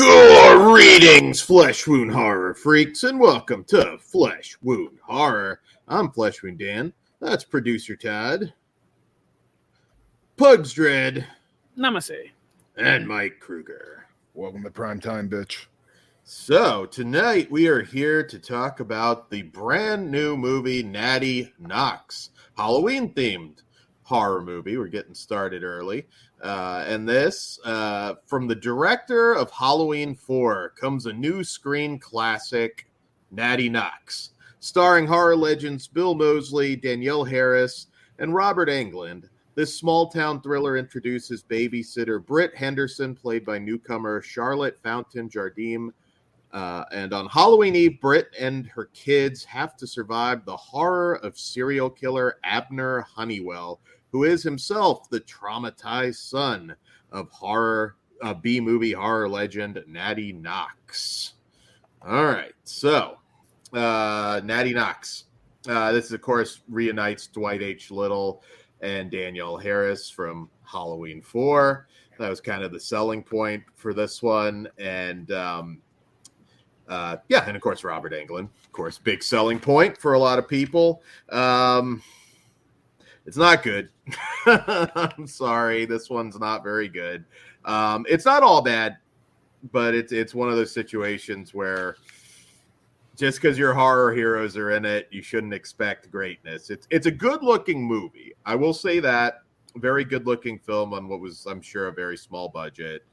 Greetings, Flesh Wound Horror freaks, and welcome to Flesh Wound Horror. I'm Flesh Wound Dan. That's producer Todd, Pugs Dread, Namaste. and Mike Kruger. Welcome to prime time, bitch. So, tonight we are here to talk about the brand new movie Natty Knocks, Halloween themed horror movie. We're getting started early. Uh, and this, uh, from the director of Halloween 4, comes a new screen classic, Natty Knocks, starring horror legends Bill Moseley, Danielle Harris, and Robert Englund. This small town thriller introduces babysitter Britt Henderson, played by newcomer Charlotte Fountain Jardim. Uh, and on Halloween Eve, Britt and her kids have to survive the horror of serial killer Abner Honeywell, who is himself the traumatized son of horror uh, B movie horror legend Natty Knocks. All right, so uh, Natty Knocks. Uh, this, of course, reunites Dwight H. Little and Danielle Harris from Halloween 4. That was kind of the selling point for this one. And um, uh, yeah, and of course, Robert Englund, of course, big selling point for a lot of people. Um, it's not good. I'm sorry, this one's not very good. Um, it's not all bad, but it's it's one of those situations where just because your horror heroes are in it, you shouldn't expect greatness. It's it's a good looking movie. I will say that. Very good looking film on what was, I'm sure, a very small budget.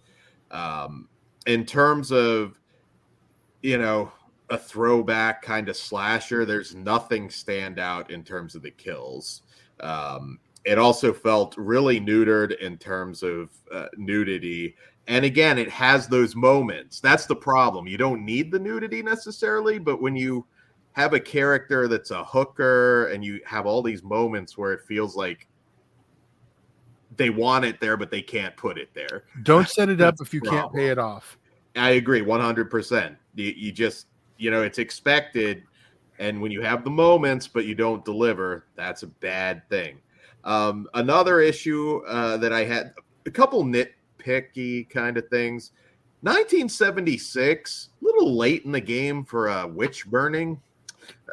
Um, in terms of, you know, a throwback kind of slasher, there's nothing stand out in terms of the kills. Um, it also felt really neutered in terms of uh, nudity. And again, it has those moments. That's the problem. You don't need the nudity necessarily, but when you have a character that's a hooker and you have all these moments where it feels like they want it there, but they can't put it there. Don't set it up if you can't pay it off. I agree 100%. You, you just, you know, it's expected. And when you have the moments, but you don't deliver, that's a bad thing. Um, another issue uh, that I had a couple nitpicky kind of things. 1976, a little late in the game for a witch burning.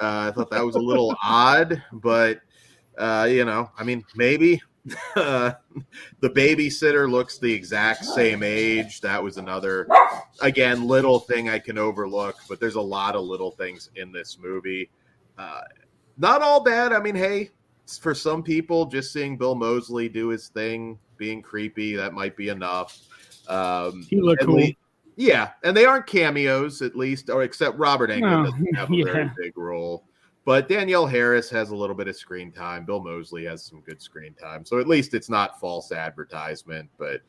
Uh, I thought that was a little odd, but uh, you know, I mean, maybe uh, the babysitter looks the exact same age. That was another, again, little thing I can overlook, but there's a lot of little things in this movie. Uh, not all bad. I mean, hey, for some people, just seeing Bill Moseley do his thing, being creepy, that might be enough. Um, He looked cool. yeah, and they aren't cameos, at least, or except Robert Englund No, doesn't have a very big role. But Danielle Harris has a little bit of screen time. Bill Moseley has some good screen time. So at least it's not false advertisement. But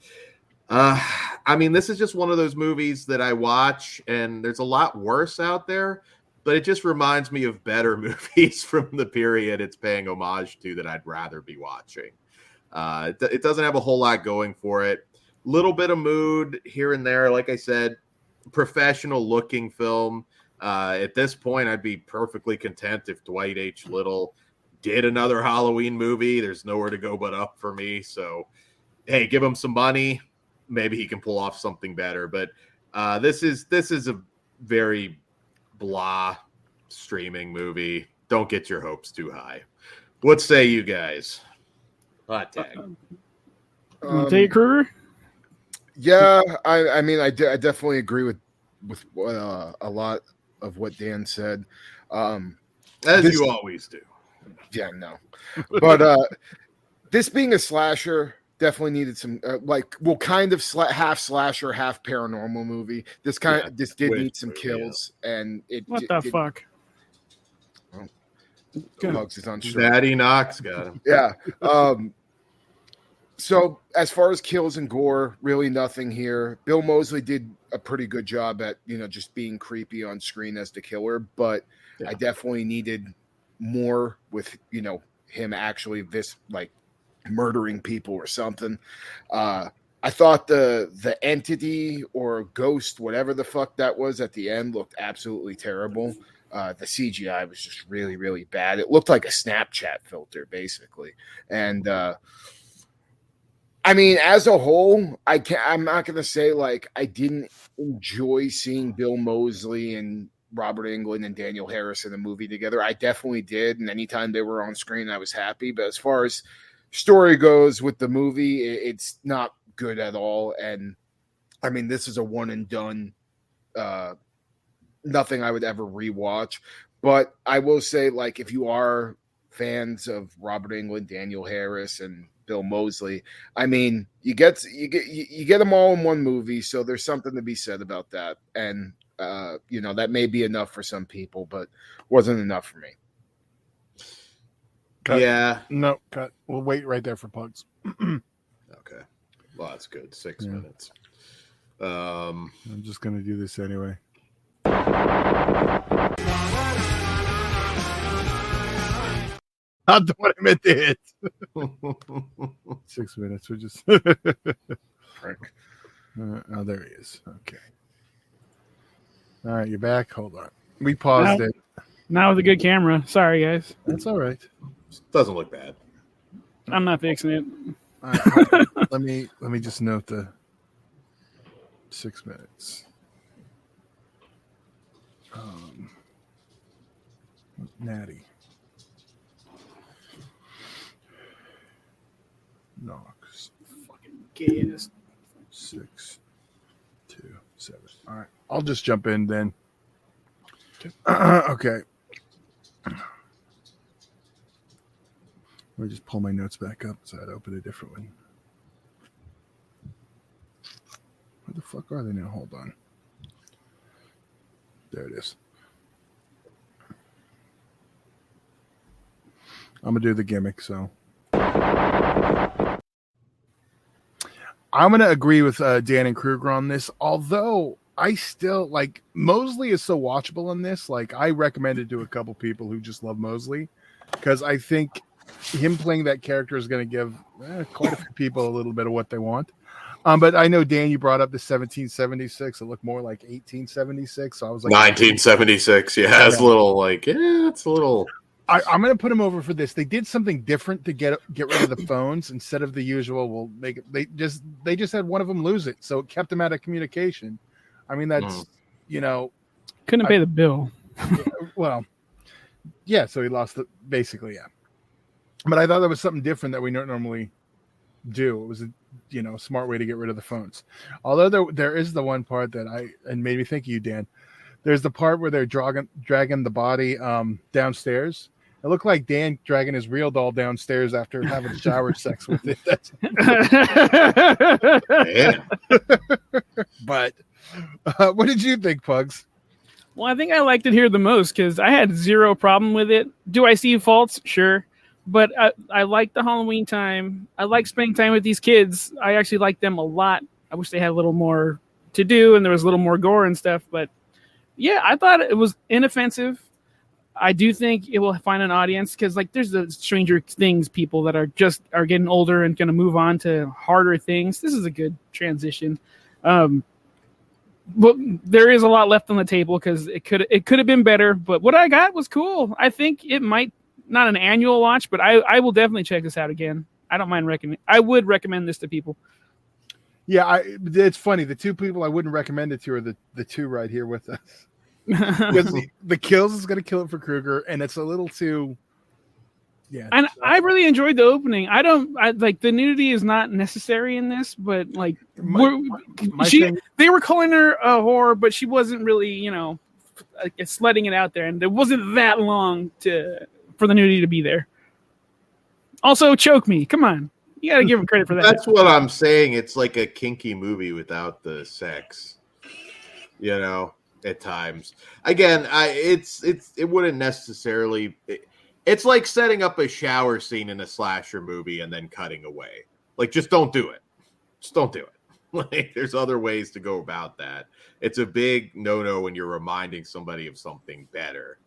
uh, I mean, this is just one of those movies that I watch, and there's a lot worse out there. But it just reminds me of better movies from the period it's paying homage to that I'd rather be watching. Uh, it, it doesn't have a whole lot going for it. Little bit of mood here and there. Like I said, professional looking film. Uh, at this point, I'd be perfectly content if Dwight H. Little did another Halloween movie. There's nowhere to go but up for me. So, hey, give him some money. Maybe he can pull off something better. But uh, this is this is a very blah streaming movie. Don't get your hopes too high. What say you guys? Hot tag. Want Um, to take it, Kruger? yeah, I, I mean, I, de- I definitely agree with with uh, a lot of what Dan said. Um, As this- you always do. yeah, no, but uh, this being a slasher definitely needed some uh, like well, kind of sla- half slasher, half paranormal movie. This kind Yeah, of this did need some movie, yeah. kills, and it What di- the did- fuck? Good. Bugs is on strike. Natty Knocks got him. yeah. Um, so as far as kills and gore, really nothing here. Bill Moseley did a pretty good job at you know just being creepy on screen as the killer, but Yeah. I definitely needed more with you know him actually this like murdering people or something. Uh, I thought the the entity or ghost, whatever the fuck that was at the end, looked absolutely terrible. Uh, the CGI was just really, really bad. It looked like a Snapchat filter, basically. And uh, I mean, as a whole, I can I'm not gonna say like I didn't enjoy seeing Bill Moseley and Robert Englund and Danielle Harris in the movie together. I definitely did, and anytime they were on screen, I was happy. But as far as story goes with the movie, it's not good at all. And I mean, this is a one and done. Uh, nothing I would ever rewatch. But I will say, like, if you are fans of Robert Englund, Danielle Harris, and Bill Moseley, I mean, you get you get you get them all in one movie, so there's something to be said about that. And uh, you know, that may be enough for some people, but wasn't enough for me. Cut. Yeah. No, cut. We'll wait right there for pugs. okay. Well, that's good. Six Yeah. minutes. Um, I'm just gonna do this anyway. Not the one I meant to hit. Six minutes. We're just. uh, oh, there he is. Okay. All right, you're back. Hold on. We paused No. it. Now with a good camera. Sorry, guys. That's all right. doesn't look bad. I'm not fixing it. All right, let me let me just note the six minutes. Um, Natty. Knocks. Gayest. Six, two, seven. All right. I'll just jump in then. okay. Let me just pull my notes back up so I'd open a different one. Where the fuck are they now? Hold on. There it is. I'm gonna do the gimmick, so I'm gonna agree with uh, Dan and Kruger on this. Although I still like Moseley is so watchable in this. Like I recommend it to a couple people who just love Moseley because I think him playing that character is going to give eh, quite a few people a little bit of what they want. Um, but I know Dan, you brought up the 1776. It looked more like 1876. So I was like, 1976. Yeah, it's a little like, yeah, it's a little. I, I'm going to put him over for this. They did something different to get get rid of the phones instead of the usual. We'll make it. They just they just had one of them lose it, so it kept them out of communication. I mean, that's Mm. you know, Couldn't I- pay the bill. well, yeah. So he lost the basically, yeah. But I thought that was something different that we don't normally do. It was a you know smart way to get rid of the phones. Although there there is the one part that I and made me think of you, Dan. There's the part where they're dragging dragging the body um downstairs. It looked like Dan dragging his real doll downstairs after having shower sex with it. That's, but uh, what did you think, Pugs? Well, I think I liked it here the most because I had zero problem with it. Do I see faults? Sure. But I, I like the Halloween time. I like spending time with these kids. I actually like them a lot. I wish they had a little more to do and there was a little more gore and stuff. But yeah, I thought it was inoffensive. I do think it will find an audience because like there's the Stranger Things people that are just are getting older and going to move on to harder things. This is a good transition. Um, but there is a lot left on the table because it could it could have been better. But what I got was cool. I think it might not an annual watch, but I I will definitely check this out again. I don't mind recommend. I would recommend this to people. Yeah, I, it's funny. The two people I wouldn't recommend it to are the, the two right here with us. Because the, the kills is going to kill it for Kruger, and it's a little too. Yeah, and I really enjoyed the opening. I don't I like the nudity is not necessary in this, but like My- we're- my she, thing- they were calling her a whore, but she wasn't really, you know, like it's letting it out there, and it wasn't that long to for the nudity to be there. Also, choke me. Come on, you got to give him credit for that. That's what I'm saying. It's like a kinky movie without the sex. You know, at times. Again, I it's it's it wouldn't necessarily. It, it's like setting up a shower scene in a slasher movie and then cutting away. Like, just don't do it. Just don't do it. Like, there's other ways to go about that. It's a big no no when you're reminding somebody of something better.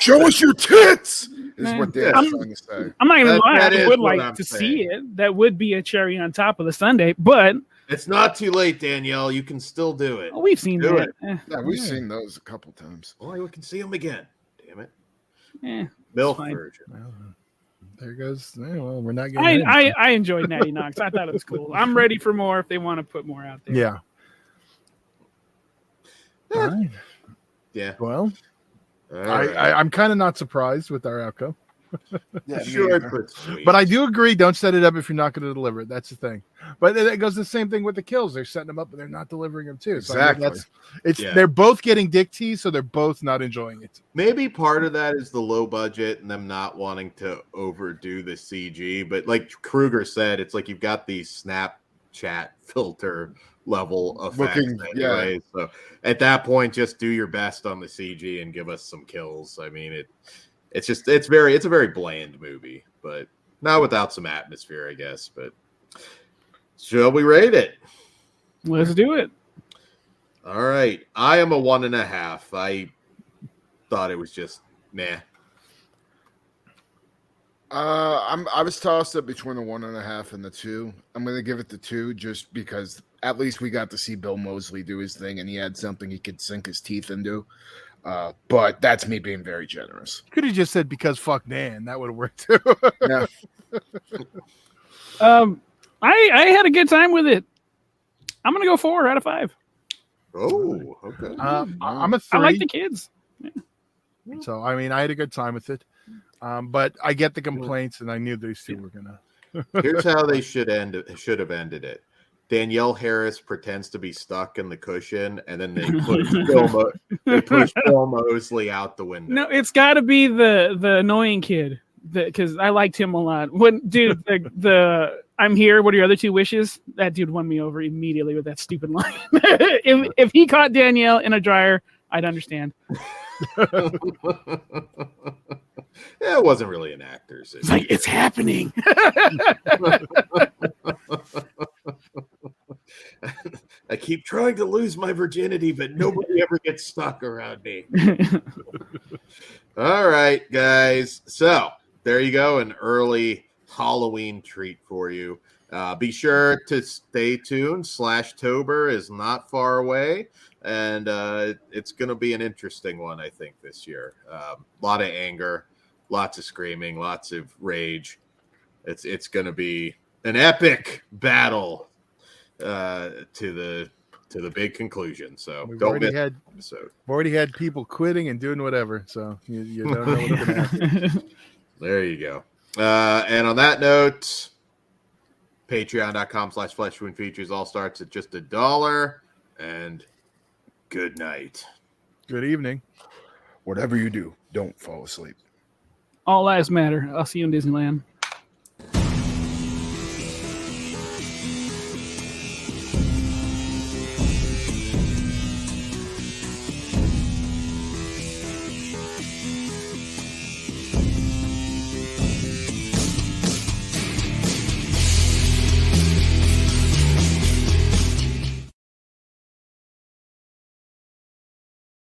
Show us your tits. Is Man, what they're I'm- trying to say. I'm not gonna That- lie, that I would like I'm to saying. see it. That would be a cherry on top of the Sunday, but It's not too late, Danielle. You can still do it. oh, we've seen Do that. it. Eh, Yeah, we've Yeah. seen those a couple times. Well, you can see them again. Damn it. Milk fine. version. There goes. eh, well, we're not getting. I. I I enjoyed Natty Knocks. I thought it was cool. I'm ready for more if they want to put more out there. yeah. Yeah. All right. Yeah. Well, All I. I, I'm kind of not surprised with our outcome, Yeah, either. but but I do agree. Don't set it up if you're not going to deliver it. That's the thing. But it goes the same thing with the kills. They're setting them up, but they're not delivering them too. So I mean, Exactly. that's it's. Yeah. They're both getting dick teased, so they're both not enjoying it. Maybe part of that is the low budget and them not wanting to overdo the CG. But like Kruger said, it's like you've got these Snapchat filter level effects Looking- yeah. So at that point, just do your best on the CG and give us some kills. I mean, it it's just it's very it's a very bland movie, but not without some atmosphere, I guess. But shall we rate it? Let's do it. All right. I am a one and a half. I thought it was just meh. Uh, I'm I was tossed up between the one and a half and the two. I'm gonna give it the two just because at least we got to see Bill Moseley do his thing and he had something he could sink his teeth into. Uh, but that's me being very generous. Could have just said because fuck Dan. That would have worked too. Yeah, Um, I I had a good time with it. I'm gonna go four out of five. Oh, okay. Um, I- I'm a I like the kids. So I mean, I had a good time with it. Um, but I get the complaints, and I knew these two were gonna. Here's how they should end should have ended it. Danielle Harris pretends to be stuck in the cushion, and then they push Bill, Mo- they push Bill Moseley out the window. No, it's got to be the the annoying kid because I liked him a lot. When dude, the the I'm here. What are your other two wishes? That dude won me over immediately with that stupid line. if if he caught Danielle in a dryer, I'd understand. Yeah, it wasn't really an actor's. It's like it's happening. I keep trying to lose my virginity, but nobody ever gets stuck around me. All right, guys. So there you go, an early Halloween treat for you. Uh, be sure to stay tuned. Slash Tober is not far away, and uh, it's going to be an interesting one, I think, this year. A lot of anger, lots of screaming, lots of rage. It's it's going to be an epic battle uh, to the to the big conclusion. So We've don't already miss had episode. we've already had people quitting and doing whatever. So you, you don't know what's gonna happen. There you go. Uh, and on that note, patreon.com slash flesh wound features all starts at just a dollar. And good night. Good evening. whatever you do, don't fall asleep. All lives matter. I'll see you in Disneyland.